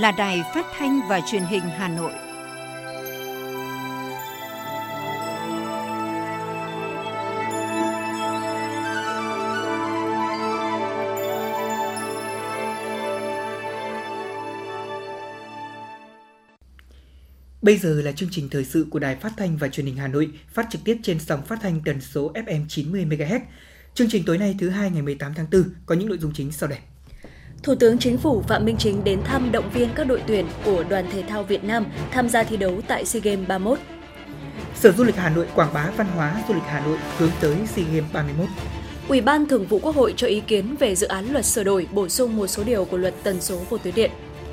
là Đài Phát thanh và Truyền hình Hà Nội. Bây giờ là chương trình thời sự của Đài Phát thanh và Truyền hình Hà Nội, phát trực tiếp trên sóng phát thanh tần số FM 90 MHz. Chương trình tối nay thứ hai ngày 18 tháng 4 có những nội dung chính sau đây. Thủ tướng Chính phủ Phạm Minh Chính đến thăm động viên các đội tuyển của đoàn thể thao Việt Nam tham gia thi đấu tại SEA Games 31. Sở Du lịch Hà Nội quảng bá văn hóa du lịch Hà Nội hướng tới SEA Games 31. Ủy ban Thường vụ Quốc hội cho ý kiến về dự án luật sửa đổi bổ sung một số điều của luật tần số vô tuyến điện.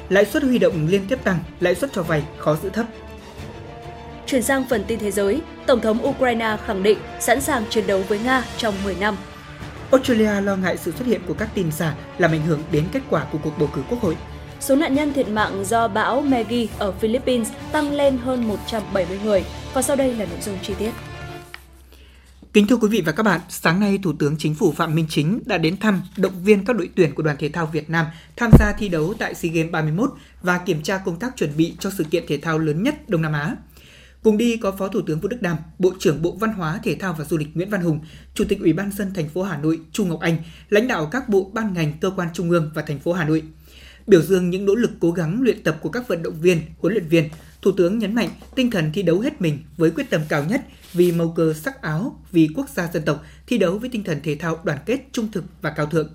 Lãi suất huy động liên tiếp tăng, lãi suất cho vay khó giữ thấp. Chuyển sang phần tin thế giới, Tổng thống Ukraine khẳng định sẵn sàng chiến đấu với Nga trong 10 năm. Australia lo ngại sự xuất hiện của các tin giả làm ảnh hưởng đến kết quả của cuộc bầu cử quốc hội. Số nạn nhân thiệt mạng do bão Maggie ở Philippines tăng lên hơn 170 người. Và sau đây là nội dung chi tiết. Kính thưa quý vị và các bạn, sáng nay Thủ tướng Chính phủ Phạm Minh Chính đã đến thăm, động viên các đội tuyển của đoàn thể thao Việt Nam tham gia thi đấu tại SEA Games 31 và kiểm tra công tác chuẩn bị cho sự kiện thể thao lớn nhất Đông Nam Á. Cùng đi có Phó Thủ tướng Vũ Đức Đam, Bộ trưởng Bộ Văn hóa, Thể thao và Du lịch Nguyễn Văn Hùng, Chủ tịch Ủy ban dân thành phố Hà Nội Chu Ngọc Anh, lãnh đạo các bộ ban ngành cơ quan trung ương và thành phố Hà Nội. Biểu dương những nỗ lực cố gắng luyện tập của các vận động viên, huấn luyện viên, Thủ tướng nhấn mạnh tinh thần thi đấu hết mình với quyết tâm cao nhất vì màu cờ sắc áo, vì quốc gia dân tộc, thi đấu với tinh thần thể thao đoàn kết trung thực và cao thượng.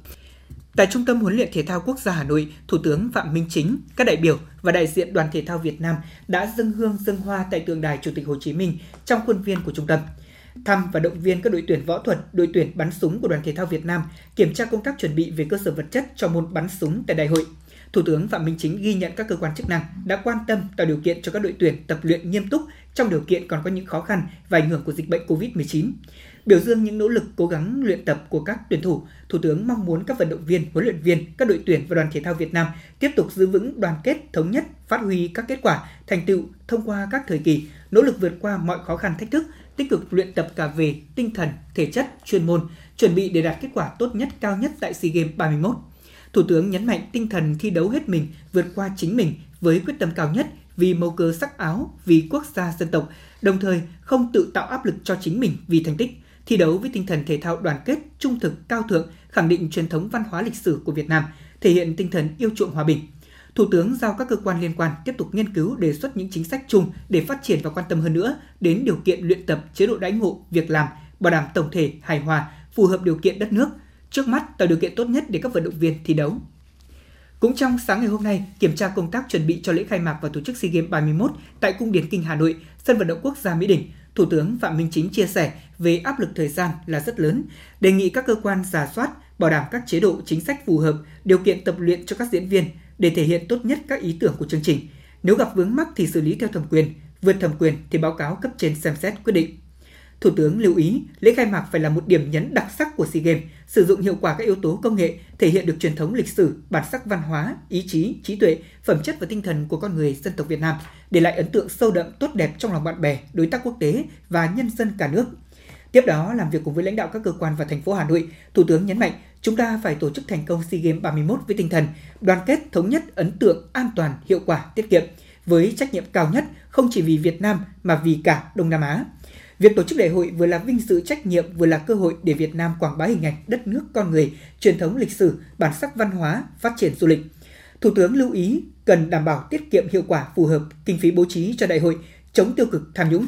Tại Trung tâm huấn luyện thể thao quốc gia Hà Nội, Thủ tướng Phạm Minh Chính, các đại biểu và đại diện Đoàn thể thao Việt Nam đã dâng hương dâng hoa tại tượng đài Chủ tịch Hồ Chí Minh trong khuôn viên của trung tâm. Thăm và động viên các đội tuyển võ thuật, đội tuyển bắn súng của Đoàn thể thao Việt Nam kiểm tra công tác chuẩn bị về cơ sở vật chất cho môn bắn súng tại đại hội. Thủ tướng Phạm Minh Chính ghi nhận các cơ quan chức năng đã quan tâm tạo điều kiện cho các đội tuyển tập luyện nghiêm túc trong điều kiện còn có những khó khăn và ảnh hưởng của dịch bệnh COVID-19. Biểu dương những nỗ lực cố gắng luyện tập của các tuyển thủ, Thủ tướng mong muốn các vận động viên, huấn luyện viên, các đội tuyển và đoàn thể thao Việt Nam tiếp tục giữ vững đoàn kết, thống nhất, phát huy các kết quả, thành tựu thông qua các thời kỳ, nỗ lực vượt qua mọi khó khăn thách thức, tích cực luyện tập cả về tinh thần, thể chất, chuyên môn, chuẩn bị để đạt kết quả tốt nhất cao nhất tại SEA Games 31. Thủ tướng nhấn mạnh tinh thần thi đấu hết mình, vượt qua chính mình với quyết tâm cao nhất vì màu cờ sắc áo, vì quốc gia dân tộc, đồng thời không tự tạo áp lực cho chính mình vì thành tích, thi đấu với tinh thần thể thao đoàn kết, trung thực, cao thượng, khẳng định truyền thống văn hóa lịch sử của Việt Nam, thể hiện tinh thần yêu chuộng hòa bình. Thủ tướng giao các cơ quan liên quan tiếp tục nghiên cứu đề xuất những chính sách chung để phát triển và quan tâm hơn nữa đến điều kiện luyện tập, chế độ đãi ngộ, việc làm, bảo đảm tổng thể hài hòa, phù hợp điều kiện đất nước, trước mắt tạo điều kiện tốt nhất để các vận động viên thi đấu. Cũng trong sáng ngày hôm nay, kiểm tra công tác chuẩn bị cho lễ khai mạc và tổ chức SEA Games 31 tại Cung Điển Kinh Hà Nội, sân vận động quốc gia Mỹ Đình, Thủ tướng Phạm Minh Chính chia sẻ về áp lực thời gian là rất lớn, đề nghị các cơ quan giả soát, bảo đảm các chế độ chính sách phù hợp, điều kiện tập luyện cho các diễn viên để thể hiện tốt nhất các ý tưởng của chương trình. Nếu gặp vướng mắc thì xử lý theo thẩm quyền, vượt thẩm quyền thì báo cáo cấp trên xem xét quyết định. Thủ tướng lưu ý, lễ khai mạc phải là một điểm nhấn đặc sắc của SEA Games, sử dụng hiệu quả các yếu tố công nghệ, thể hiện được truyền thống lịch sử, bản sắc văn hóa, ý chí, trí tuệ, phẩm chất và tinh thần của con người dân tộc Việt Nam, để lại ấn tượng sâu đậm tốt đẹp trong lòng bạn bè, đối tác quốc tế và nhân dân cả nước. Tiếp đó, làm việc cùng với lãnh đạo các cơ quan và thành phố Hà Nội, Thủ tướng nhấn mạnh chúng ta phải tổ chức thành công SEA Games 31 với tinh thần đoàn kết, thống nhất, ấn tượng, an toàn, hiệu quả, tiết kiệm, với trách nhiệm cao nhất không chỉ vì Việt Nam mà vì cả Đông Nam Á. Việc tổ chức đại hội vừa là vinh dự trách nhiệm vừa là cơ hội để Việt Nam quảng bá hình ảnh đất nước con người, truyền thống lịch sử, bản sắc văn hóa, phát triển du lịch. Thủ tướng lưu ý cần đảm bảo tiết kiệm hiệu quả phù hợp kinh phí bố trí cho đại hội, chống tiêu cực tham nhũng.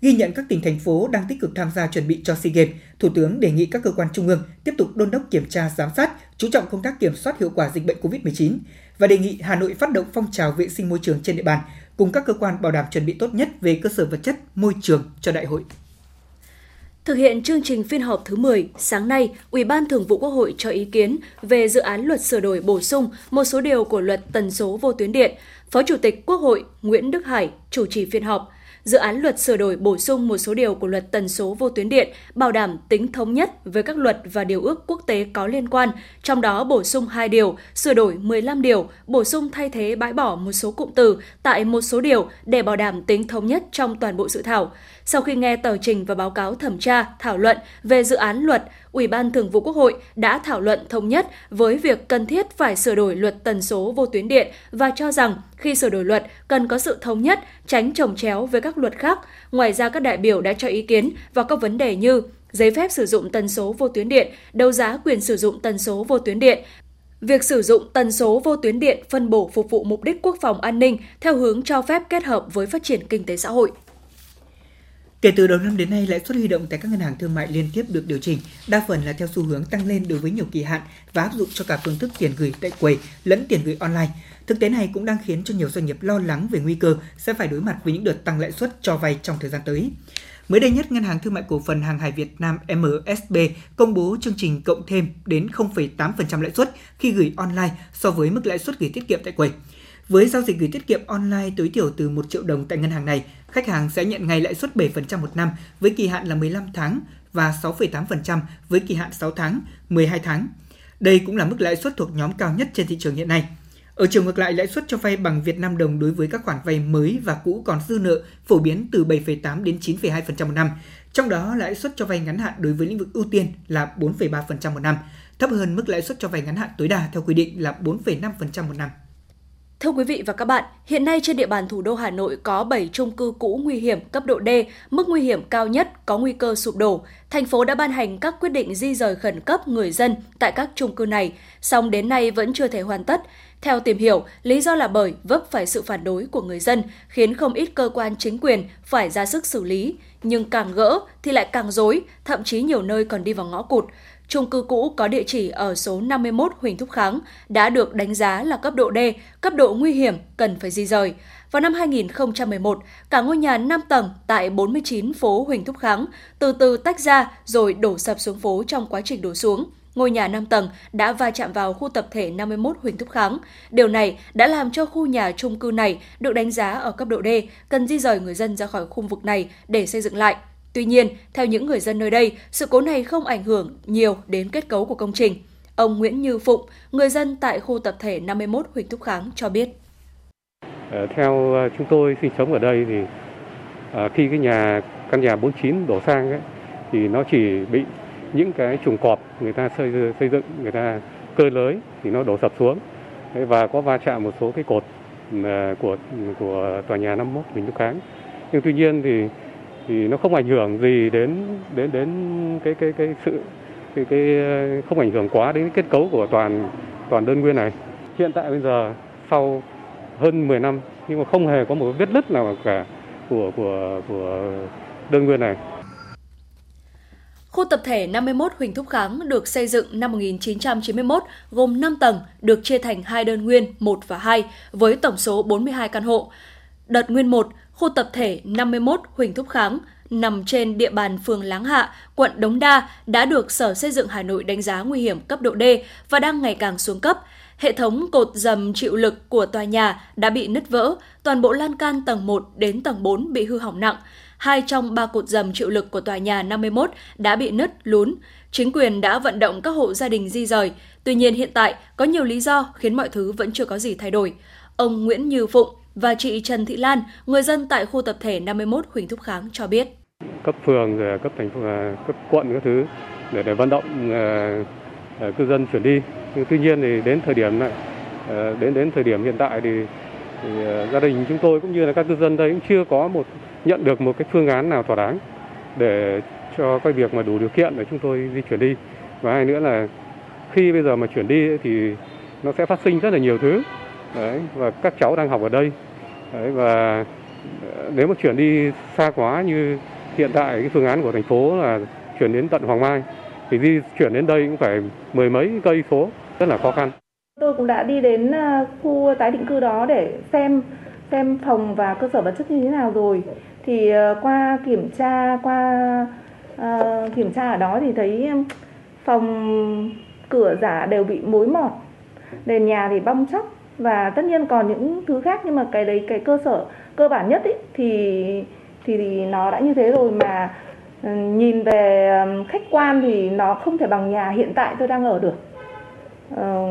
Ghi nhận các tỉnh thành phố đang tích cực tham gia chuẩn bị cho SEA Games, Thủ tướng đề nghị các cơ quan trung ương tiếp tục đôn đốc kiểm tra giám sát, chú trọng công tác kiểm soát hiệu quả dịch bệnh COVID-19 và đề nghị Hà Nội phát động phong trào vệ sinh môi trường trên địa bàn cùng các cơ quan bảo đảm chuẩn bị tốt nhất về cơ sở vật chất, môi trường cho đại hội. Thực hiện chương trình phiên họp thứ 10, sáng nay, Ủy ban Thường vụ Quốc hội cho ý kiến về dự án luật sửa đổi bổ sung một số điều của luật tần số vô tuyến điện. Phó Chủ tịch Quốc hội Nguyễn Đức Hải chủ trì phiên họp dự án luật sửa đổi bổ sung một số điều của luật tần số vô tuyến điện, bảo đảm tính thống nhất với các luật và điều ước quốc tế có liên quan, trong đó bổ sung 2 điều, sửa đổi 15 điều, bổ sung thay thế bãi bỏ một số cụm từ tại một số điều để bảo đảm tính thống nhất trong toàn bộ dự thảo. Sau khi nghe tờ trình và báo cáo thẩm tra, thảo luận về dự án luật, Ủy ban Thường vụ Quốc hội đã thảo luận thống nhất với việc cần thiết phải sửa đổi luật tần số vô tuyến điện và cho rằng khi sửa đổi luật cần có sự thống nhất, tránh trồng chéo với các luật khác. Ngoài ra các đại biểu đã cho ý kiến vào các vấn đề như giấy phép sử dụng tần số vô tuyến điện, đấu giá quyền sử dụng tần số vô tuyến điện, Việc sử dụng tần số vô tuyến điện phân bổ phục vụ mục đích quốc phòng an ninh theo hướng cho phép kết hợp với phát triển kinh tế xã hội. Kể từ đầu năm đến nay, lãi suất huy động tại các ngân hàng thương mại liên tiếp được điều chỉnh, đa phần là theo xu hướng tăng lên đối với nhiều kỳ hạn và áp dụng cho cả phương thức tiền gửi tại quầy lẫn tiền gửi online. Thực tế này cũng đang khiến cho nhiều doanh nghiệp lo lắng về nguy cơ sẽ phải đối mặt với những đợt tăng lãi suất cho vay trong thời gian tới. Mới đây nhất, Ngân hàng Thương mại Cổ phần Hàng hải Việt Nam MSB công bố chương trình cộng thêm đến 0,8% lãi suất khi gửi online so với mức lãi suất gửi tiết kiệm tại quầy. Với giao dịch gửi tiết kiệm online tối thiểu từ 1 triệu đồng tại ngân hàng này, khách hàng sẽ nhận ngay lãi suất 7% một năm với kỳ hạn là 15 tháng và 6,8% với kỳ hạn 6 tháng, 12 tháng. Đây cũng là mức lãi suất thuộc nhóm cao nhất trên thị trường hiện nay. Ở chiều ngược lại, lãi suất cho vay bằng Việt Nam đồng đối với các khoản vay mới và cũ còn dư nợ phổ biến từ 7,8 đến 9,2% một năm. Trong đó, lãi suất cho vay ngắn hạn đối với lĩnh vực ưu tiên là 4,3% một năm, thấp hơn mức lãi suất cho vay ngắn hạn tối đa theo quy định là 4,5% một năm. Thưa quý vị và các bạn, hiện nay trên địa bàn thủ đô Hà Nội có 7 chung cư cũ nguy hiểm cấp độ D, mức nguy hiểm cao nhất có nguy cơ sụp đổ. Thành phố đã ban hành các quyết định di rời khẩn cấp người dân tại các chung cư này, song đến nay vẫn chưa thể hoàn tất. Theo tìm hiểu, lý do là bởi vấp phải sự phản đối của người dân, khiến không ít cơ quan chính quyền phải ra sức xử lý. Nhưng càng gỡ thì lại càng dối, thậm chí nhiều nơi còn đi vào ngõ cụt. Trung cư cũ có địa chỉ ở số 51 Huỳnh Thúc Kháng đã được đánh giá là cấp độ D, cấp độ nguy hiểm, cần phải di rời. Vào năm 2011, cả ngôi nhà 5 tầng tại 49 phố Huỳnh Thúc Kháng từ từ tách ra rồi đổ sập xuống phố trong quá trình đổ xuống ngôi nhà 5 tầng đã va chạm vào khu tập thể 51 Huỳnh Thúc Kháng. Điều này đã làm cho khu nhà chung cư này được đánh giá ở cấp độ D, cần di rời người dân ra khỏi khu vực này để xây dựng lại. Tuy nhiên, theo những người dân nơi đây, sự cố này không ảnh hưởng nhiều đến kết cấu của công trình. Ông Nguyễn Như Phụng, người dân tại khu tập thể 51 Huỳnh Thúc Kháng cho biết. Ờ, theo ờ, chúng tôi sinh sống ở đây thì ờ, khi cái nhà căn nhà 49 đổ sang ấy, thì nó chỉ bị những cái chuồng cọp người ta xây xây dựng người ta cơ lưới thì nó đổ sập xuống và có va chạm một số cái cột của của tòa nhà 51 Huỳnh Thúc Kháng nhưng tuy nhiên thì thì nó không ảnh hưởng gì đến đến đến cái cái cái sự cái cái không ảnh hưởng quá đến kết cấu của toàn toàn đơn nguyên này. Hiện tại bây giờ sau hơn 10 năm nhưng mà không hề có một vết nứt nào cả của của của đơn nguyên này. Khu tập thể 51 Huỳnh Thúc Kháng được xây dựng năm 1991, gồm 5 tầng, được chia thành hai đơn nguyên 1 và 2, với tổng số 42 căn hộ. Đợt nguyên 1, khu tập thể 51 Huỳnh Thúc Kháng nằm trên địa bàn phường Láng Hạ, quận Đống Đa đã được Sở Xây dựng Hà Nội đánh giá nguy hiểm cấp độ D và đang ngày càng xuống cấp. Hệ thống cột dầm chịu lực của tòa nhà đã bị nứt vỡ, toàn bộ lan can tầng 1 đến tầng 4 bị hư hỏng nặng. Hai trong ba cột dầm chịu lực của tòa nhà 51 đã bị nứt, lún. Chính quyền đã vận động các hộ gia đình di rời. Tuy nhiên hiện tại có nhiều lý do khiến mọi thứ vẫn chưa có gì thay đổi. Ông Nguyễn Như Phụng, và chị Trần Thị Lan, người dân tại khu tập thể 51 Huỳnh Thúc Kháng cho biết. Cấp phường rồi cấp thành phố, ờ, cấp quận các thứ để để vận động uh, cư dân chuyển đi. Nhưng tuy nhiên thì đến thời điểm này uh, đến đến thời điểm hiện tại thì, thì uh, gia đình chúng tôi cũng như là các cư dân đây cũng chưa có một nhận được một cái phương án nào thỏa đáng để cho cái việc mà đủ điều kiện để chúng tôi di chuyển đi. Và hai nữa là khi bây giờ mà chuyển đi thì nó sẽ phát sinh rất là nhiều thứ đấy và các cháu đang học ở đây. Đấy và ờ, nếu mà chuyển đi xa quá như hiện tại cái phương án của thành phố là chuyển đến tận Hoàng Mai thì di chuyển đến đây cũng phải mười mấy cây số rất là khó khăn. Tôi cũng đã đi đến ờ, khu tái định cư đó để xem xem phòng và cơ sở vật chất như thế nào rồi. Thì ờ, qua kiểm tra qua uh, kiểm tra ở đó thì thấy phòng cửa giả đều bị mối mọt nền nhà thì bong chóc và tất nhiên còn những thứ khác nhưng mà cái đấy cái cơ sở cơ bản nhất ý, thì thì thì nó đã như thế rồi mà ừ, nhìn về khách quan thì nó không thể bằng nhà hiện tại tôi đang ở được. Ờ,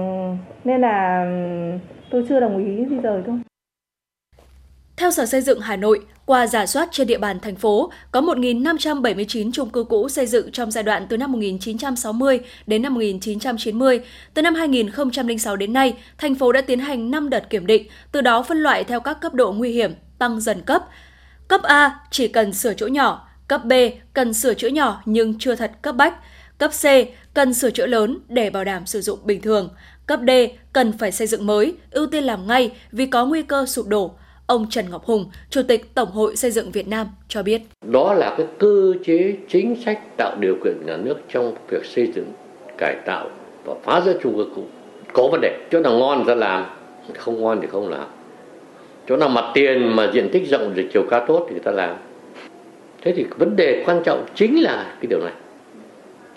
nên là tôi chưa đồng ý di rời thôi theo Sở Xây dựng Hà Nội, qua giả soát trên địa bàn thành phố, có 1.579 chung cư cũ xây dựng trong giai đoạn từ năm 1960 đến năm 1990. Từ năm 2006 đến nay, thành phố đã tiến hành 5 đợt kiểm định, từ đó phân loại theo các cấp độ nguy hiểm, tăng dần cấp. Cấp A chỉ cần sửa chỗ nhỏ, cấp B cần sửa chữa nhỏ nhưng chưa thật cấp bách, cấp C cần sửa chữa lớn để bảo đảm sử dụng bình thường, cấp D cần phải xây dựng mới, ưu tiên làm ngay vì có nguy cơ sụp đổ. Ông Trần Ngọc Hùng, Chủ tịch Tổng hội Xây dựng Việt Nam cho biết. Đó là cái cơ chế chính sách tạo điều kiện nhà nước trong việc xây dựng, cải tạo và phá rỡ chung cư cũ. Có vấn đề, chỗ nào ngon ra làm, không ngon thì không làm. Chỗ nào mặt tiền mà diện tích rộng thì chiều cao tốt thì người ta làm. Thế thì vấn đề quan trọng chính là cái điều này.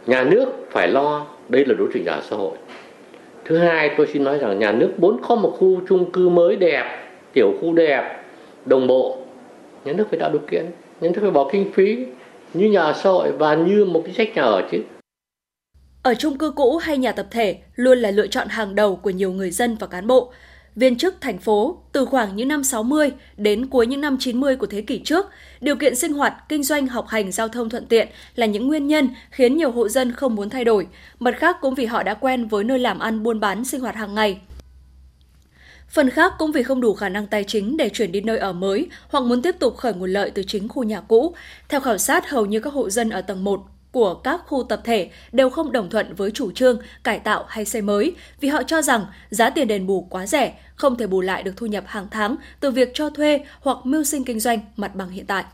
Nhà nước phải lo, đây là đối tượng nhà xã hội. Thứ hai tôi xin nói rằng nhà nước muốn có một khu chung cư mới đẹp tiểu khu đẹp đồng bộ nhà nước phải tạo điều kiện nhà nước phải bỏ kinh phí như nhà xã hội và như một cái sách nhà ở chứ ở chung cư cũ hay nhà tập thể luôn là lựa chọn hàng đầu của nhiều người dân và cán bộ. Viên chức thành phố từ khoảng những năm 60 đến cuối những năm 90 của thế kỷ trước, điều kiện sinh hoạt, kinh doanh, học hành, giao thông thuận tiện là những nguyên nhân khiến nhiều hộ dân không muốn thay đổi. Mặt khác cũng vì họ đã quen với nơi làm ăn buôn bán sinh hoạt hàng ngày. Phần khác cũng vì không đủ khả năng tài chính để chuyển đi nơi ở mới hoặc muốn tiếp tục khởi nguồn lợi từ chính khu nhà cũ. Theo khảo sát, hầu như các hộ dân ở tầng 1 của các khu tập thể đều không đồng thuận với chủ trương cải tạo hay xây mới vì họ cho rằng giá tiền đền bù quá rẻ, không thể bù lại được thu nhập hàng tháng từ việc cho thuê hoặc mưu sinh kinh doanh mặt bằng hiện tại.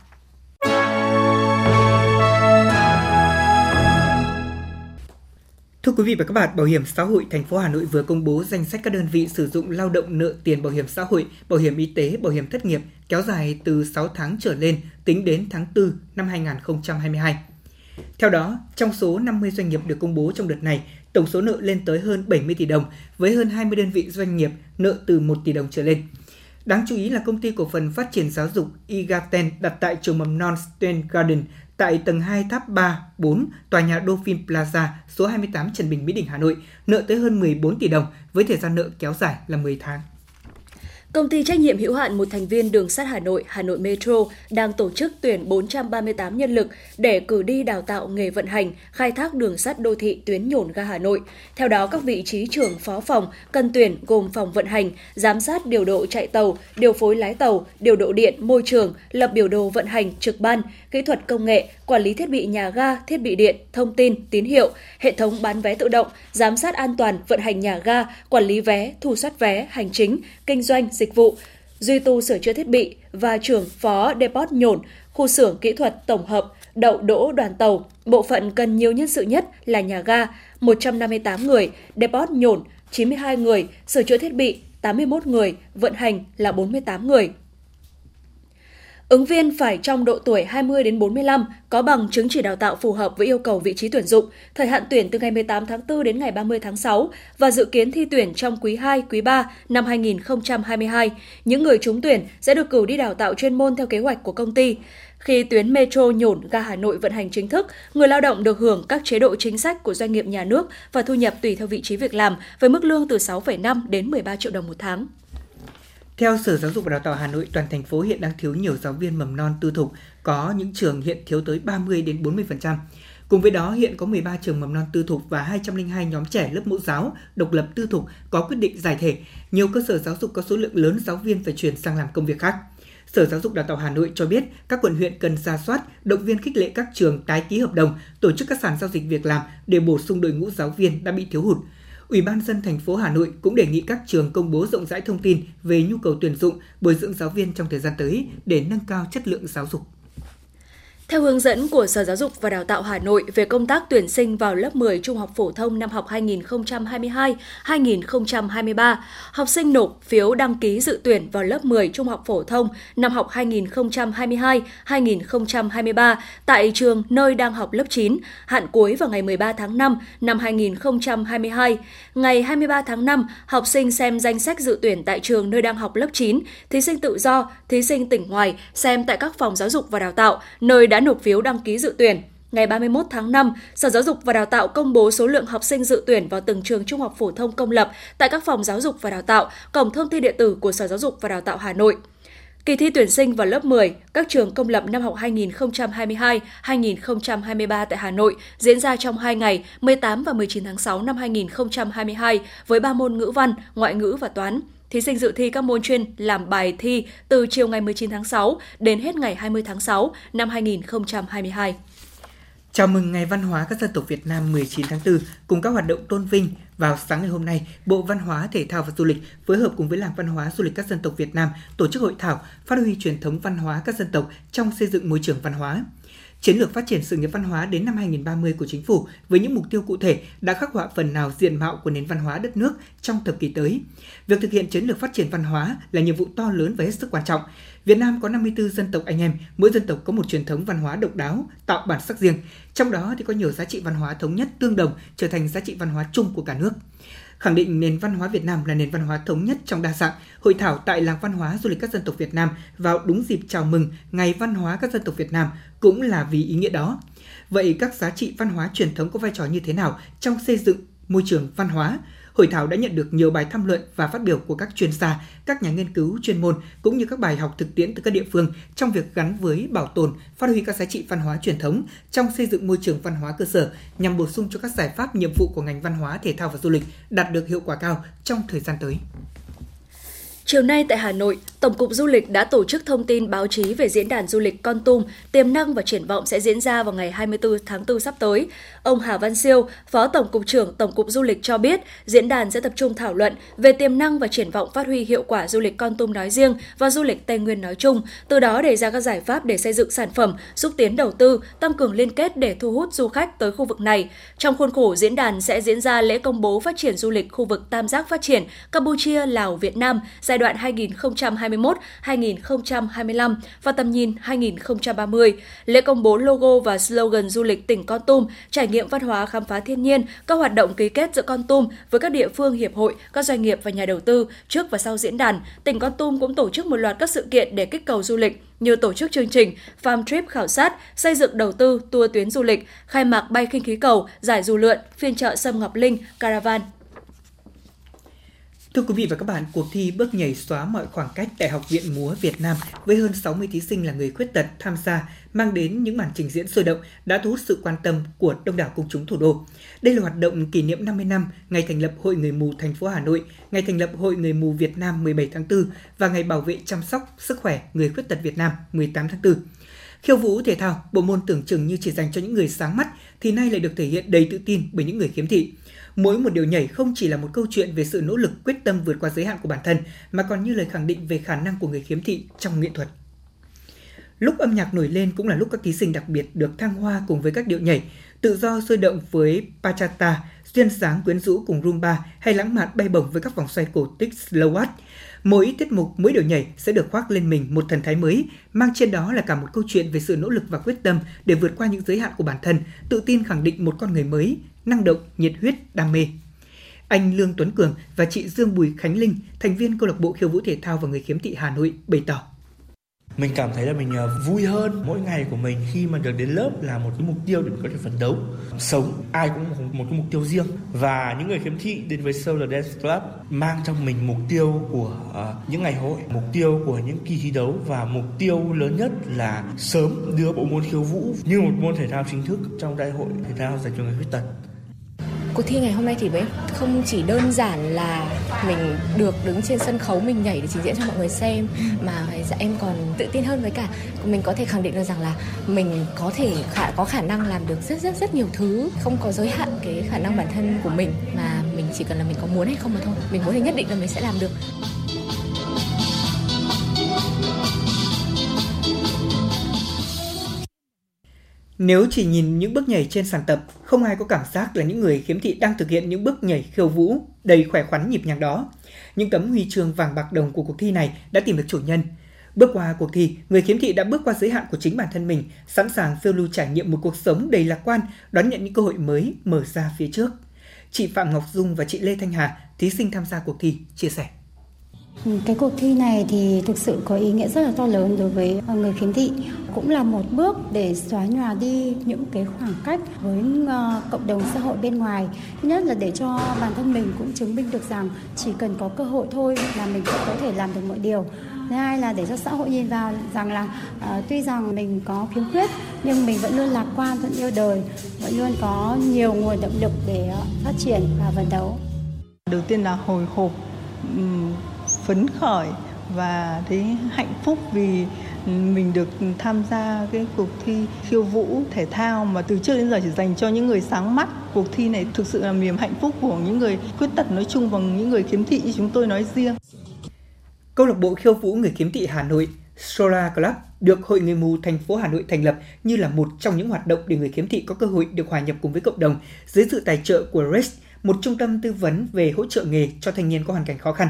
Thưa quý vị và các bạn, Bảo hiểm xã hội thành phố Hà Nội vừa công bố danh sách các đơn vị sử dụng lao động nợ tiền bảo hiểm xã hội, bảo hiểm y tế, bảo hiểm thất nghiệp kéo dài từ 6 tháng trở lên tính đến tháng 4 năm 2022. Theo đó, trong số 50 doanh nghiệp được công bố trong đợt này, tổng số nợ lên tới hơn 70 tỷ đồng, với hơn 20 đơn vị doanh nghiệp nợ từ 1 tỷ đồng trở lên. Đáng chú ý là công ty cổ phần phát triển giáo dục Igaten đặt tại trường mầm non Sten Garden tại tầng 2 tháp 3, 4, tòa nhà Dolphin Plaza, số 28 Trần Bình, Mỹ Đình, Hà Nội, nợ tới hơn 14 tỷ đồng với thời gian nợ kéo dài là 10 tháng. Công ty trách nhiệm hữu hạn một thành viên đường sắt Hà Nội, Hà Nội Metro đang tổ chức tuyển 438 nhân lực để cử đi đào tạo nghề vận hành, khai thác đường sắt đô thị tuyến nhổn ga Hà Nội. Theo đó, các vị trí trưởng phó phòng cần tuyển gồm phòng vận hành, giám sát điều độ chạy tàu, điều phối lái tàu, điều độ điện, môi trường, lập biểu đồ vận hành, trực ban, kỹ thuật công nghệ, quản lý thiết bị nhà ga, thiết bị điện, thông tin, tín hiệu, hệ thống bán vé tự động, giám sát an toàn vận hành nhà ga, quản lý vé, thu soát vé, hành chính, kinh doanh, dịch vụ, duy tu sửa chữa thiết bị và trưởng phó depot nhổn, khu xưởng kỹ thuật tổng hợp, đậu đỗ đoàn tàu, bộ phận cần nhiều nhân sự nhất là nhà ga, 158 người, depot nhổn, 92 người, sửa chữa thiết bị, 81 người, vận hành là 48 người. Ứng viên phải trong độ tuổi 20 đến 45, có bằng chứng chỉ đào tạo phù hợp với yêu cầu vị trí tuyển dụng, thời hạn tuyển từ ngày 18 tháng 4 đến ngày 30 tháng 6 và dự kiến thi tuyển trong quý 2, quý 3 năm 2022. Những người trúng tuyển sẽ được cử đi đào tạo chuyên môn theo kế hoạch của công ty. Khi tuyến metro nhổn ga Hà Nội vận hành chính thức, người lao động được hưởng các chế độ chính sách của doanh nghiệp nhà nước và thu nhập tùy theo vị trí việc làm với mức lương từ 6,5 đến 13 triệu đồng một tháng. Theo Sở Giáo dục và Đào tạo Hà Nội, toàn thành phố hiện đang thiếu nhiều giáo viên mầm non tư thục, có những trường hiện thiếu tới 30 đến 40%. Cùng với đó, hiện có 13 trường mầm non tư thục và 202 nhóm trẻ lớp mẫu giáo độc lập tư thục có quyết định giải thể. Nhiều cơ sở giáo dục có số lượng lớn giáo viên phải chuyển sang làm công việc khác. Sở Giáo dục Đào tạo Hà Nội cho biết các quận huyện cần ra soát, động viên khích lệ các trường tái ký hợp đồng, tổ chức các sàn giao dịch việc làm để bổ sung đội ngũ giáo viên đã bị thiếu hụt. Ủy ban dân thành phố Hà Nội cũng đề nghị các trường công bố rộng rãi thông tin về nhu cầu tuyển dụng, bồi dưỡng giáo viên trong thời gian tới để nâng cao chất lượng giáo dục. Theo hướng dẫn của Sở Giáo dục và Đào tạo Hà Nội về công tác tuyển sinh vào lớp 10 trung học phổ thông năm học 2022-2023, học sinh nộp phiếu đăng ký dự tuyển vào lớp 10 trung học phổ thông năm học 2022-2023 tại trường nơi đang học lớp 9, hạn cuối vào ngày 13 tháng 5 năm 2022. Ngày 23 tháng 5, học sinh xem danh sách dự tuyển tại trường nơi đang học lớp 9, thí sinh tự do, thí sinh tỉnh ngoài xem tại các phòng giáo dục và đào tạo nơi đã đã nộp phiếu đăng ký dự tuyển. Ngày 31 tháng 5, Sở Giáo dục và Đào tạo công bố số lượng học sinh dự tuyển vào từng trường trung học phổ thông công lập tại các phòng giáo dục và đào tạo, cổng thông tin điện tử của Sở Giáo dục và Đào tạo Hà Nội. Kỳ thi tuyển sinh vào lớp 10 các trường công lập năm học 2022-2023 tại Hà Nội diễn ra trong 2 ngày 18 và 19 tháng 6 năm 2022 với 3 môn ngữ văn, ngoại ngữ và toán. Thí sinh dự thi các môn chuyên làm bài thi từ chiều ngày 19 tháng 6 đến hết ngày 20 tháng 6 năm 2022. Chào mừng Ngày Văn hóa các dân tộc Việt Nam 19 tháng 4 cùng các hoạt động tôn vinh vào sáng ngày hôm nay, Bộ Văn hóa, Thể thao và Du lịch phối hợp cùng với Làng Văn hóa Du lịch các dân tộc Việt Nam tổ chức hội thảo phát huy truyền thống văn hóa các dân tộc trong xây dựng môi trường văn hóa. Chiến lược phát triển sự nghiệp văn hóa đến năm 2030 của chính phủ với những mục tiêu cụ thể đã khắc họa phần nào diện mạo của nền văn hóa đất nước trong thập kỷ tới. Việc thực hiện chiến lược phát triển văn hóa là nhiệm vụ to lớn và hết sức quan trọng. Việt Nam có 54 dân tộc anh em, mỗi dân tộc có một truyền thống văn hóa độc đáo, tạo bản sắc riêng. Trong đó thì có nhiều giá trị văn hóa thống nhất tương đồng trở thành giá trị văn hóa chung của cả nước. Khẳng định nền văn hóa Việt Nam là nền văn hóa thống nhất trong đa dạng, hội thảo tại Làng Văn hóa Du lịch các dân tộc Việt Nam vào đúng dịp chào mừng Ngày Văn hóa các dân tộc Việt Nam cũng là vì ý nghĩa đó. Vậy các giá trị văn hóa truyền thống có vai trò như thế nào trong xây dựng môi trường văn hóa? Hội thảo đã nhận được nhiều bài tham luận và phát biểu của các chuyên gia, các nhà nghiên cứu chuyên môn cũng như các bài học thực tiễn từ các địa phương trong việc gắn với bảo tồn, phát huy các giá trị văn hóa truyền thống trong xây dựng môi trường văn hóa cơ sở nhằm bổ sung cho các giải pháp nhiệm vụ của ngành văn hóa, thể thao và du lịch đạt được hiệu quả cao trong thời gian tới. Chiều nay tại Hà Nội, Tổng cục Du lịch đã tổ chức thông tin báo chí về diễn đàn du lịch Con Tum, tiềm năng và triển vọng sẽ diễn ra vào ngày 24 tháng 4 sắp tới. Ông Hà Văn Siêu, Phó Tổng cục trưởng Tổng cục Du lịch cho biết, diễn đàn sẽ tập trung thảo luận về tiềm năng và triển vọng phát huy hiệu quả du lịch Con Tum nói riêng và du lịch Tây Nguyên nói chung, từ đó đề ra các giải pháp để xây dựng sản phẩm, xúc tiến đầu tư, tăng cường liên kết để thu hút du khách tới khu vực này. Trong khuôn khổ diễn đàn sẽ diễn ra lễ công bố phát triển du lịch khu vực Tam giác phát triển Campuchia, Lào, Việt Nam giai đoạn 2021-2025 và tầm nhìn 2030, lễ công bố logo và slogan du lịch tỉnh Con Tum, trải nghiệm nghiệm văn hóa khám phá thiên nhiên, các hoạt động ký kết giữa Con Tum với các địa phương, hiệp hội, các doanh nghiệp và nhà đầu tư. Trước và sau diễn đàn, tỉnh Con Tum cũng tổ chức một loạt các sự kiện để kích cầu du lịch như tổ chức chương trình Farm Trip khảo sát, xây dựng đầu tư tour tuyến du lịch, khai mạc bay khinh khí cầu, giải dù lượn, phiên chợ Sâm Ngọc Linh, Caravan, Thưa quý vị và các bạn, cuộc thi bước nhảy xóa mọi khoảng cách tại Học viện Múa Việt Nam với hơn 60 thí sinh là người khuyết tật tham gia mang đến những màn trình diễn sôi động đã thu hút sự quan tâm của đông đảo công chúng thủ đô. Đây là hoạt động kỷ niệm 50 năm ngày thành lập Hội Người mù thành phố Hà Nội, ngày thành lập Hội Người mù Việt Nam 17 tháng 4 và ngày bảo vệ chăm sóc sức khỏe người khuyết tật Việt Nam 18 tháng 4. Khiêu vũ thể thao, bộ môn tưởng chừng như chỉ dành cho những người sáng mắt thì nay lại được thể hiện đầy tự tin bởi những người khiếm thị. Mỗi một điều nhảy không chỉ là một câu chuyện về sự nỗ lực quyết tâm vượt qua giới hạn của bản thân, mà còn như lời khẳng định về khả năng của người khiếm thị trong nghệ thuật. Lúc âm nhạc nổi lên cũng là lúc các thí sinh đặc biệt được thăng hoa cùng với các điệu nhảy, tự do sôi động với Pachata, duyên sáng quyến rũ cùng rumba hay lãng mạn bay bổng với các vòng xoay cổ tích slow watch. Mỗi tiết mục, mỗi điệu nhảy sẽ được khoác lên mình một thần thái mới, mang trên đó là cả một câu chuyện về sự nỗ lực và quyết tâm để vượt qua những giới hạn của bản thân, tự tin khẳng định một con người mới, năng động, nhiệt huyết, đam mê. Anh Lương Tuấn Cường và chị Dương Bùi Khánh Linh, thành viên câu lạc bộ khiêu vũ thể thao và người khiếm thị Hà Nội bày tỏ. Mình cảm thấy là mình ờ, vui hơn mỗi ngày của mình khi mà được đến lớp là một cái mục tiêu để mình có thể phấn đấu. Sống ai cũng có một cái mục tiêu riêng. Và những người khiếm thị đến với Solar Dance Club mang trong mình mục tiêu của uh, những ngày hội mục tiêu của những kỳ thi đấu và mục tiêu lớn nhất là sớm đưa bộ môn khiêu vũ như một môn thể thao chính thức trong đại hội thể thao dành cho người khuyết tật cuộc thi ngày hôm nay thì với không chỉ đơn giản là mình được đứng trên sân khấu mình nhảy để trình diễn cho mọi người xem, mà dạ, em còn tự tin hơn với cả mình có thể khẳng định được rằng là mình có thể khả, có khả năng làm được rất rất rất nhiều thứ. Không có giới hạn cái khả năng bản thân của mình, mà mình chỉ cần là mình có muốn hay không mà thôi. Mình muốn thì nhất định là mình sẽ làm được. Nếu chỉ nhìn những bước nhảy trên sàn tập, không ai có cảm giác là những người khiếm thị đang thực hiện những bước nhảy khiêu vũ đầy khỏe khoắn nhịp nhàng đó. Những tấm huy chương vàng bạc đồng của cuộc thi này đã tìm được chủ nhân. Bước qua cuộc thi, người khiếm thị đã bước qua giới hạn của chính bản thân mình, sẵn sàng phiêu lưu trải nghiệm một cuộc sống đầy lạc quan, đón nhận những cơ hội mới mở ra phía trước. Chị Phạm Ngọc Dung và chị Lê Thanh Hà, thí sinh tham gia cuộc thi, chia sẻ. Ừ, cái cuộc thi này thì thực sự có ý nghĩa rất là to lớn đối với ờ, người khiếm thị, cũng là một bước để xóa nhòa đi những cái khoảng cách với ờ, cộng đồng xã hội bên ngoài. Thứ nhất là để cho bản thân mình cũng chứng minh được rằng chỉ cần có cơ hội thôi là mình cũng có thể làm được mọi điều. thứ hai là để cho xã hội nhìn vào rằng là uh, tuy rằng mình có khiếm khuyết nhưng mình vẫn luôn lạc quan vẫn yêu đời vẫn luôn có nhiều nguồn động lực để uh, phát triển và phấn đấu đầu tiên là hồi hộp phấn khởi và thấy hạnh phúc vì mình được tham gia cái cuộc thi khiêu vũ thể thao mà từ trước đến giờ chỉ dành cho những người sáng mắt. Cuộc thi này thực sự là niềm hạnh phúc của những người khuyết tật nói chung và những người khiếm thị như chúng tôi nói riêng. Câu lạc bộ khiêu vũ người khiếm thị Hà Nội Solar Club được Hội Người mù thành phố Hà Nội thành lập như là một trong những hoạt động để người khiếm thị có cơ hội được hòa nhập cùng với cộng đồng dưới sự tài trợ của REST, một trung tâm tư vấn về hỗ trợ nghề cho thanh niên có hoàn cảnh khó khăn.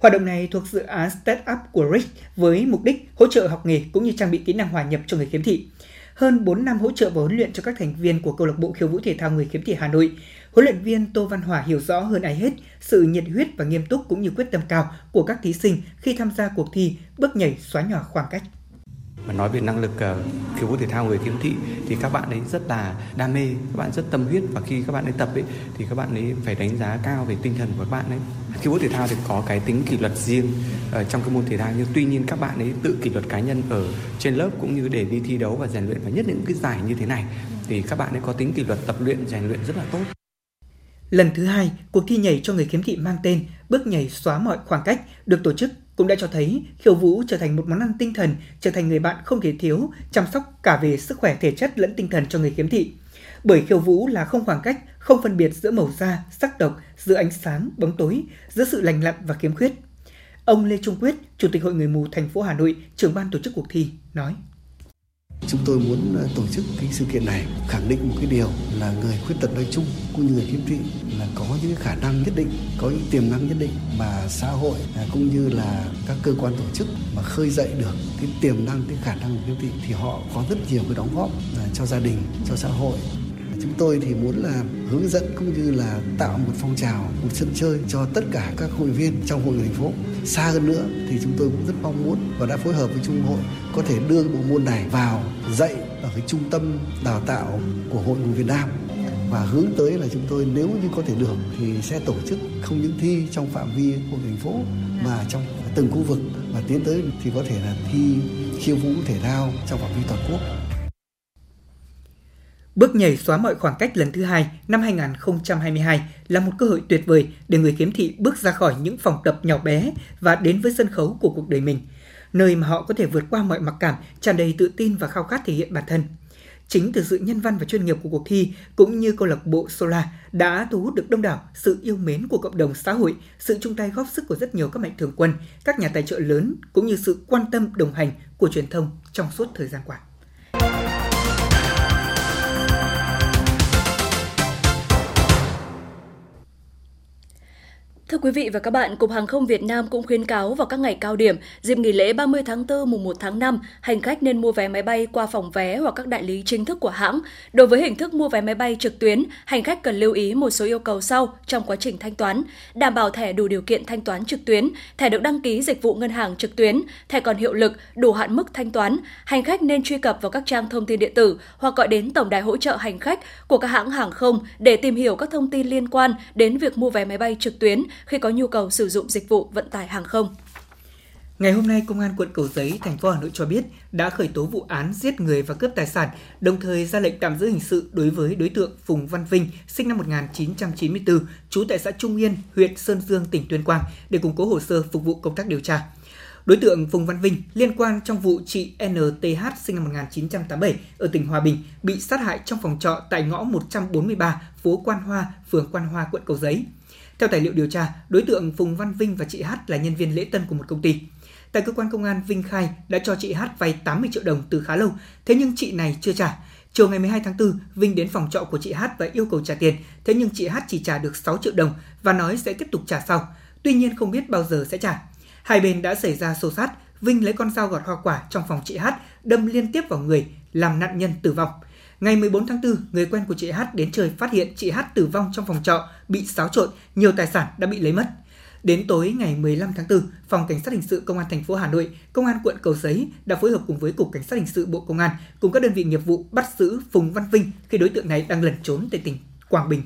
Hoạt động này thuộc dự án Step Up của RIC với mục đích hỗ trợ học nghề cũng như trang bị kỹ năng hòa nhập cho người khiếm thị. Hơn 4 năm hỗ trợ và huấn luyện cho các thành viên của câu lạc bộ khiêu vũ thể thao người khiếm thị Hà Nội, huấn luyện viên Tô Văn Hòa hiểu rõ hơn ai hết sự nhiệt huyết và nghiêm túc cũng như quyết tâm cao của các thí sinh khi tham gia cuộc thi bước nhảy xóa nhỏ khoảng cách mà nói về năng lực ờ, uh, khiêu thể thao người khiếm thị thì các bạn ấy rất là đam mê các bạn rất tâm huyết và khi các bạn ấy tập ấy thì các bạn ấy phải đánh giá cao về tinh thần của các bạn ấy. Khiếu thể thao thì có cái tính kỷ luật riêng ở trong cái môn thể thao. Nhưng tuy nhiên các bạn ấy tự kỷ luật cá nhân ở trên lớp cũng như để đi thi đấu và rèn luyện và nhất những cái giải như thế này thì các bạn ấy có tính kỷ luật tập luyện rèn luyện rất là tốt. Lần thứ hai, cuộc thi nhảy cho người khiếm thị mang tên Bước nhảy xóa mọi khoảng cách được tổ chức cũng đã cho thấy khiêu vũ trở thành một món ăn tinh thần, trở thành người bạn không thể thiếu, chăm sóc cả về sức khỏe thể chất lẫn tinh thần cho người khiếm thị. Bởi khiêu vũ là không khoảng cách, không phân biệt giữa màu da, sắc tộc, giữa ánh sáng, bóng tối, giữa sự lành lặn và khiếm khuyết. Ông Lê Trung Quyết, Chủ tịch Hội Người mù thành phố Hà Nội, trưởng ban tổ chức cuộc thi, nói. Chúng tôi muốn ờ, tổ chức cái sự kiện này khẳng định một cái điều là người khuyết tật nói chung cũng như người khiếm thị là có những khả năng nhất định, có những tiềm năng nhất định mà xã hội à, cũng như là các cơ quan tổ chức mà khơi dậy được cái tiềm năng, cái khả năng của khiếm thị thì họ có rất nhiều cái đóng góp à, cho gia đình, cho xã hội chúng tôi thì muốn là hướng dẫn cũng như là tạo một phong trào, một sân chơi cho tất cả các hội viên trong hội thành phố. Xa hơn nữa thì chúng tôi cũng rất mong muốn và đã phối hợp với trung hội có thể đưa bộ môn này vào dạy ở cái trung tâm đào tạo của hội người Việt Nam. Và hướng tới là chúng tôi nếu như có thể được thì sẽ tổ chức không những thi trong phạm vi của thành phố mà trong từng khu vực. Và tiến tới thì có thể là thi khiêu vũ thể thao trong phạm vi toàn quốc. Bước nhảy xóa mọi khoảng cách lần thứ hai năm 2022 là một cơ hội tuyệt vời để người khiếm thị bước ra khỏi những phòng tập nhỏ bé và đến với sân khấu của cuộc đời mình, nơi mà họ có thể vượt qua mọi mặc cảm, tràn đầy tự tin và khao khát thể hiện bản thân. Chính từ sự nhân văn và chuyên nghiệp của cuộc thi cũng như câu lạc bộ Sola đã thu hút được đông đảo sự yêu mến của cộng đồng xã hội, sự chung tay góp sức của rất nhiều các mạnh thường quân, các nhà tài trợ lớn cũng như sự quan tâm đồng hành của truyền thông trong suốt thời gian qua. Thưa quý vị và các bạn, Cục Hàng không Việt Nam cũng khuyến cáo vào các ngày cao điểm, dịp nghỉ lễ 30 tháng 4 mùng 1 tháng 5, hành khách nên mua vé máy bay qua phòng vé hoặc các đại lý chính thức của hãng. Đối với hình thức mua vé máy bay trực tuyến, hành khách cần lưu ý một số yêu cầu sau trong quá trình thanh toán. Đảm bảo thẻ đủ điều kiện thanh toán trực tuyến, thẻ được đăng ký dịch vụ ngân hàng trực tuyến, thẻ còn hiệu lực, đủ hạn mức thanh toán. Hành khách nên truy cập vào các trang thông tin điện tử hoặc gọi đến tổng đài hỗ trợ hành khách của các hãng hàng không để tìm hiểu các thông tin liên quan đến việc mua vé máy bay trực tuyến khi có nhu cầu sử dụng dịch vụ vận tải hàng không. Ngày hôm nay, Công an quận Cầu Giấy, thành phố Hà Nội cho biết đã khởi tố vụ án giết người và cướp tài sản, đồng thời ra lệnh tạm giữ hình sự đối với đối tượng Phùng Văn Vinh, sinh năm 1994, trú tại xã Trung Yên, huyện Sơn Dương, tỉnh Tuyên Quang để củng cố hồ sơ phục vụ công tác điều tra. Đối tượng Phùng Văn Vinh liên quan trong vụ chị NTH sinh năm 1987 ở tỉnh Hòa Bình bị sát hại trong phòng trọ tại ngõ 143 phố Quan Hoa, phường Quan Hoa, quận Cầu Giấy. Theo tài liệu điều tra, đối tượng Phùng Văn Vinh và chị H là nhân viên lễ tân của một công ty. Tại cơ quan công an, Vinh khai đã cho chị H vay 80 triệu đồng từ khá lâu, thế nhưng chị này chưa trả. Chiều ngày 12 tháng 4, Vinh đến phòng trọ của chị H và yêu cầu trả tiền, thế nhưng chị H chỉ trả được 6 triệu đồng và nói sẽ tiếp tục trả sau. Tuy nhiên không biết bao giờ sẽ trả. Hai bên đã xảy ra xô xát, Vinh lấy con dao gọt hoa quả trong phòng chị H đâm liên tiếp vào người, làm nạn nhân tử vong. Ngày 14 tháng 4, người quen của chị H đến chơi phát hiện chị H tử vong trong phòng trọ, bị xáo trộn, nhiều tài sản đã bị lấy mất. Đến tối ngày 15 tháng 4, Phòng Cảnh sát Hình sự Công an thành phố Hà Nội, Công an quận Cầu Giấy đã phối hợp cùng với Cục Cảnh sát Hình sự Bộ Công an cùng các đơn vị nghiệp vụ bắt giữ Phùng Văn Vinh khi đối tượng này đang lẩn trốn tại tỉnh Quảng Bình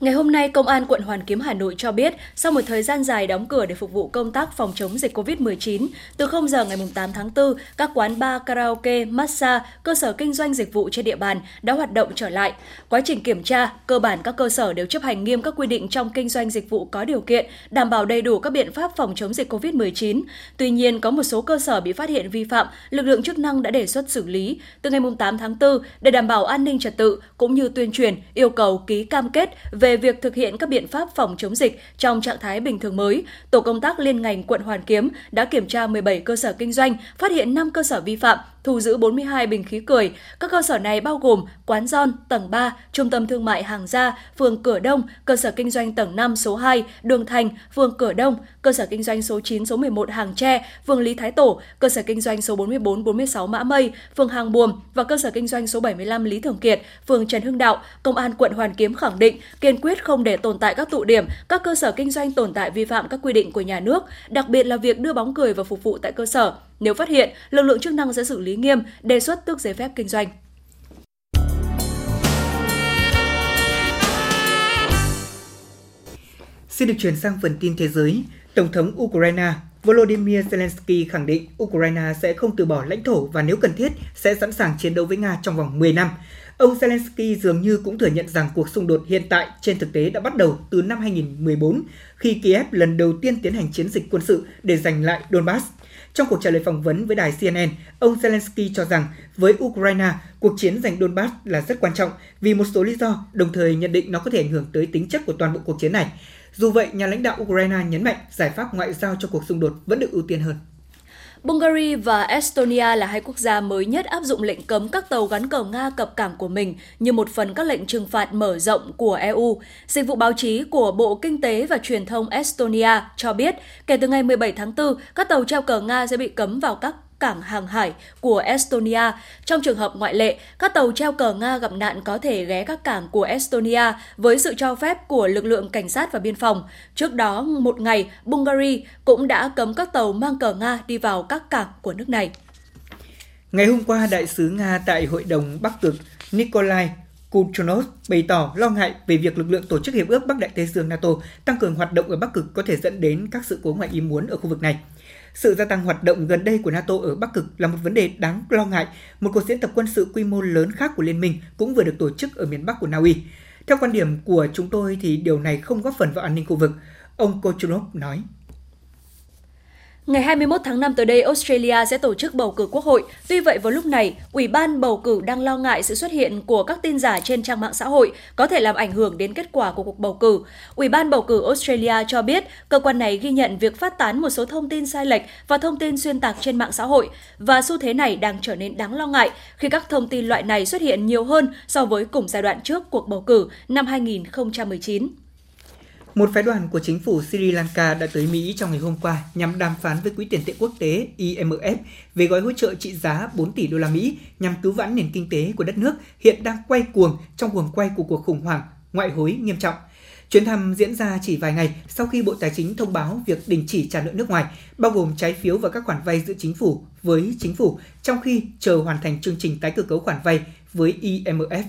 Ngày hôm nay, Công an quận Hoàn Kiếm Hà Nội cho biết, sau một thời gian dài đóng cửa để phục vụ công tác phòng chống dịch COVID-19, từ 0 giờ ngày 8 tháng 4, các quán bar, karaoke, massage, cơ sở kinh doanh dịch vụ trên địa bàn đã hoạt động trở lại. Quá trình kiểm tra, cơ bản các cơ sở đều chấp hành nghiêm các quy định trong kinh doanh dịch vụ có điều kiện, đảm bảo đầy đủ các biện pháp phòng chống dịch COVID-19. Tuy nhiên, có một số cơ sở bị phát hiện vi phạm, lực lượng chức năng đã đề xuất xử lý. Từ ngày 8 tháng 4, để đảm bảo an ninh trật tự cũng như tuyên truyền, yêu cầu ký cam kết về về việc thực hiện các biện pháp phòng chống dịch trong trạng thái bình thường mới, tổ công tác liên ngành quận Hoàn Kiếm đã kiểm tra 17 cơ sở kinh doanh, phát hiện 5 cơ sở vi phạm, thu giữ 42 bình khí cười. Các cơ sở này bao gồm quán giòn tầng 3, trung tâm thương mại Hàng Gia, phường Cửa Đông, cơ sở kinh doanh tầng 5 số 2, Đường Thành, phường Cửa Đông, cơ sở kinh doanh số 9 số 11 Hàng Tre, phường Lý Thái Tổ, cơ sở kinh doanh số 44 46 Mã Mây, phường Hàng Buồm và cơ sở kinh doanh số 75 Lý Thường Kiệt, phường Trần Hưng Đạo, Công an quận Hoàn Kiếm khẳng định kiên quyết không để tồn tại các tụ điểm, các cơ sở kinh doanh tồn tại vi phạm các quy định của nhà nước, đặc biệt là việc đưa bóng cười và phục vụ tại cơ sở. Nếu phát hiện, lực lượng chức năng sẽ xử lý nghiêm, đề xuất tước giấy phép kinh doanh. Xin được chuyển sang phần tin thế giới. Tổng thống Ukraine Volodymyr Zelensky khẳng định Ukraine sẽ không từ bỏ lãnh thổ và nếu cần thiết sẽ sẵn sàng chiến đấu với Nga trong vòng 10 năm. Ông Zelensky dường như cũng thừa nhận rằng cuộc xung đột hiện tại trên thực tế đã bắt đầu từ năm 2014 khi Kiev lần đầu tiên tiến hành chiến dịch quân sự để giành lại Donbass. Trong cuộc trả lời phỏng vấn với đài CNN, ông Zelensky cho rằng với Ukraine, cuộc chiến giành Donbass là rất quan trọng vì một số lý do, đồng thời nhận định nó có thể ảnh hưởng tới tính chất của toàn bộ cuộc chiến này. Dù vậy, nhà lãnh đạo Ukraine nhấn mạnh giải pháp ngoại giao cho cuộc xung đột vẫn được ưu tiên hơn. Bulgaria và Estonia là hai quốc gia mới nhất áp dụng lệnh cấm các tàu gắn cờ Nga cập cảng của mình như một phần các lệnh trừng phạt mở rộng của EU. Dịch vụ báo chí của Bộ Kinh tế và Truyền thông Estonia cho biết, kể từ ngày 17 tháng 4, các tàu treo cờ Nga sẽ bị cấm vào các cảng hàng hải của Estonia. Trong trường hợp ngoại lệ, các tàu treo cờ Nga gặp nạn có thể ghé các cảng của Estonia với sự cho phép của lực lượng cảnh sát và biên phòng. Trước đó, một ngày, Bulgaria cũng đã cấm các tàu mang cờ Nga đi vào các cảng của nước này. Ngày hôm qua, đại sứ Nga tại Hội đồng Bắc Cực Nikolai Kuchonov bày tỏ lo ngại về việc lực lượng tổ chức hiệp ước Bắc Đại Tây Dương NATO tăng cường hoạt động ở Bắc Cực có thể dẫn đến các sự cố ngoại ý muốn ở khu vực này. Sự gia tăng hoạt động gần đây của NATO ở Bắc Cực là một vấn đề đáng lo ngại. Một cuộc diễn tập quân sự quy mô lớn khác của Liên minh cũng vừa được tổ chức ở miền Bắc của Na Uy. Theo quan điểm của chúng tôi thì điều này không góp phần vào an ninh khu vực, ông Kochunov nói. Ngày 21 tháng 5 tới đây, Australia sẽ tổ chức bầu cử quốc hội. Tuy vậy, vào lúc này, Ủy ban bầu cử đang lo ngại sự xuất hiện của các tin giả trên trang mạng xã hội có thể làm ảnh hưởng đến kết quả của cuộc bầu cử. Ủy ban bầu cử Australia cho biết, cơ quan này ghi nhận việc phát tán một số thông tin sai lệch và thông tin xuyên tạc trên mạng xã hội và xu thế này đang trở nên đáng lo ngại khi các thông tin loại này xuất hiện nhiều hơn so với cùng giai đoạn trước cuộc bầu cử năm 2019. Một phái đoàn của chính phủ Sri Lanka đã tới Mỹ trong ngày hôm qua nhằm đàm phán với Quỹ tiền tệ quốc tế IMF về gói hỗ trợ trị giá 4 tỷ đô la Mỹ nhằm cứu vãn nền kinh tế của đất nước hiện đang quay cuồng trong guồng quay của cuộc khủng hoảng ngoại hối nghiêm trọng. Chuyến thăm diễn ra chỉ vài ngày sau khi Bộ Tài chính thông báo việc đình chỉ trả nợ nước ngoài, bao gồm trái phiếu và các khoản vay giữa chính phủ với chính phủ, trong khi chờ hoàn thành chương trình tái cơ cấu khoản vay với IMF.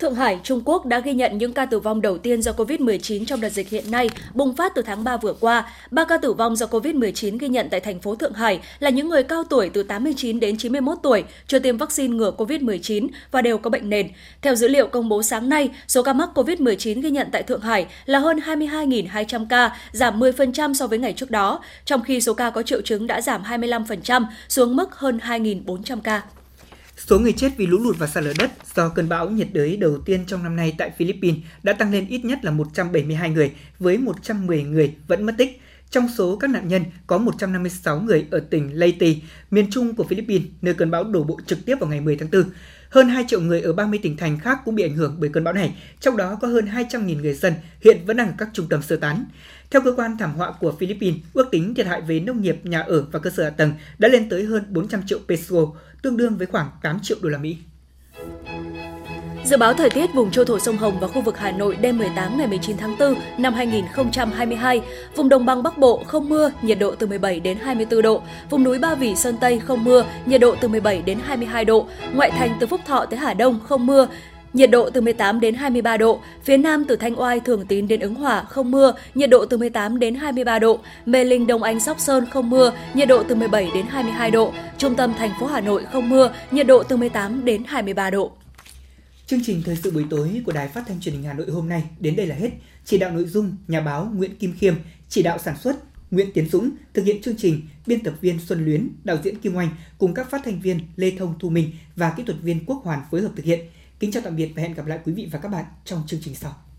Thượng Hải, Trung Quốc đã ghi nhận những ca tử vong đầu tiên do COVID-19 trong đợt dịch hiện nay bùng phát từ tháng 3 vừa qua. Ba ca tử vong do COVID-19 ghi nhận tại thành phố Thượng Hải là những người cao tuổi từ 89 đến 91 tuổi, chưa tiêm vaccine ngừa COVID-19 và đều có bệnh nền. Theo dữ liệu công bố sáng nay, số ca mắc COVID-19 ghi nhận tại Thượng Hải là hơn 22.200 ca, giảm 10% so với ngày trước đó, trong khi số ca có triệu chứng đã giảm 25% xuống mức hơn 2.400 ca. Số người chết vì lũ lụt và sạt lở đất do cơn bão nhiệt đới đầu tiên trong năm nay tại Philippines đã tăng lên ít nhất là 172 người, với 110 người vẫn mất tích. Trong số các nạn nhân có 156 người ở tỉnh Leyte, miền trung của Philippines, nơi cơn bão đổ bộ trực tiếp vào ngày 10 tháng 4. Hơn 2 triệu người ở 30 tỉnh thành khác cũng bị ảnh hưởng bởi cơn bão này, trong đó có hơn 200.000 người dân hiện vẫn đang ở các trung tâm sơ tán. Theo cơ quan thảm họa của Philippines, ước tính thiệt hại về nông nghiệp, nhà ở và cơ sở hạ tầng đã lên tới hơn 400 triệu peso, tương đương với khoảng 8 triệu đô la Mỹ. Dự báo thời tiết vùng châu thổ sông Hồng và khu vực Hà Nội đêm 18 ngày 19 tháng 4 năm 2022. Vùng đồng bằng Bắc Bộ không mưa, nhiệt độ từ 17 đến 24 độ. Vùng núi Ba Vì Sơn Tây không mưa, nhiệt độ từ 17 đến 22 độ. Ngoại thành từ Phúc Thọ tới Hà Đông không mưa, nhiệt độ từ 18 đến 23 độ, phía Nam từ Thanh Oai, Thường Tín đến Ứng Hòa không mưa, nhiệt độ từ 18 đến 23 độ, Mê Linh, Đông Anh, Sóc Sơn không mưa, nhiệt độ từ 17 đến 22 độ, trung tâm thành phố Hà Nội không mưa, nhiệt độ từ 18 đến 23 độ. Chương trình thời sự buổi tối của Đài Phát thanh Truyền hình Hà Nội hôm nay đến đây là hết. Chỉ đạo nội dung nhà báo Nguyễn Kim Khiêm, chỉ đạo sản xuất Nguyễn Tiến Dũng, thực hiện chương trình biên tập viên Xuân Luyến, đạo diễn Kim Oanh cùng các phát thanh viên Lê Thông Thu Minh và kỹ thuật viên Quốc Hoàn phối hợp thực hiện. Kính chào tạm biệt và hẹn gặp lại quý vị và các bạn trong chương trình sau.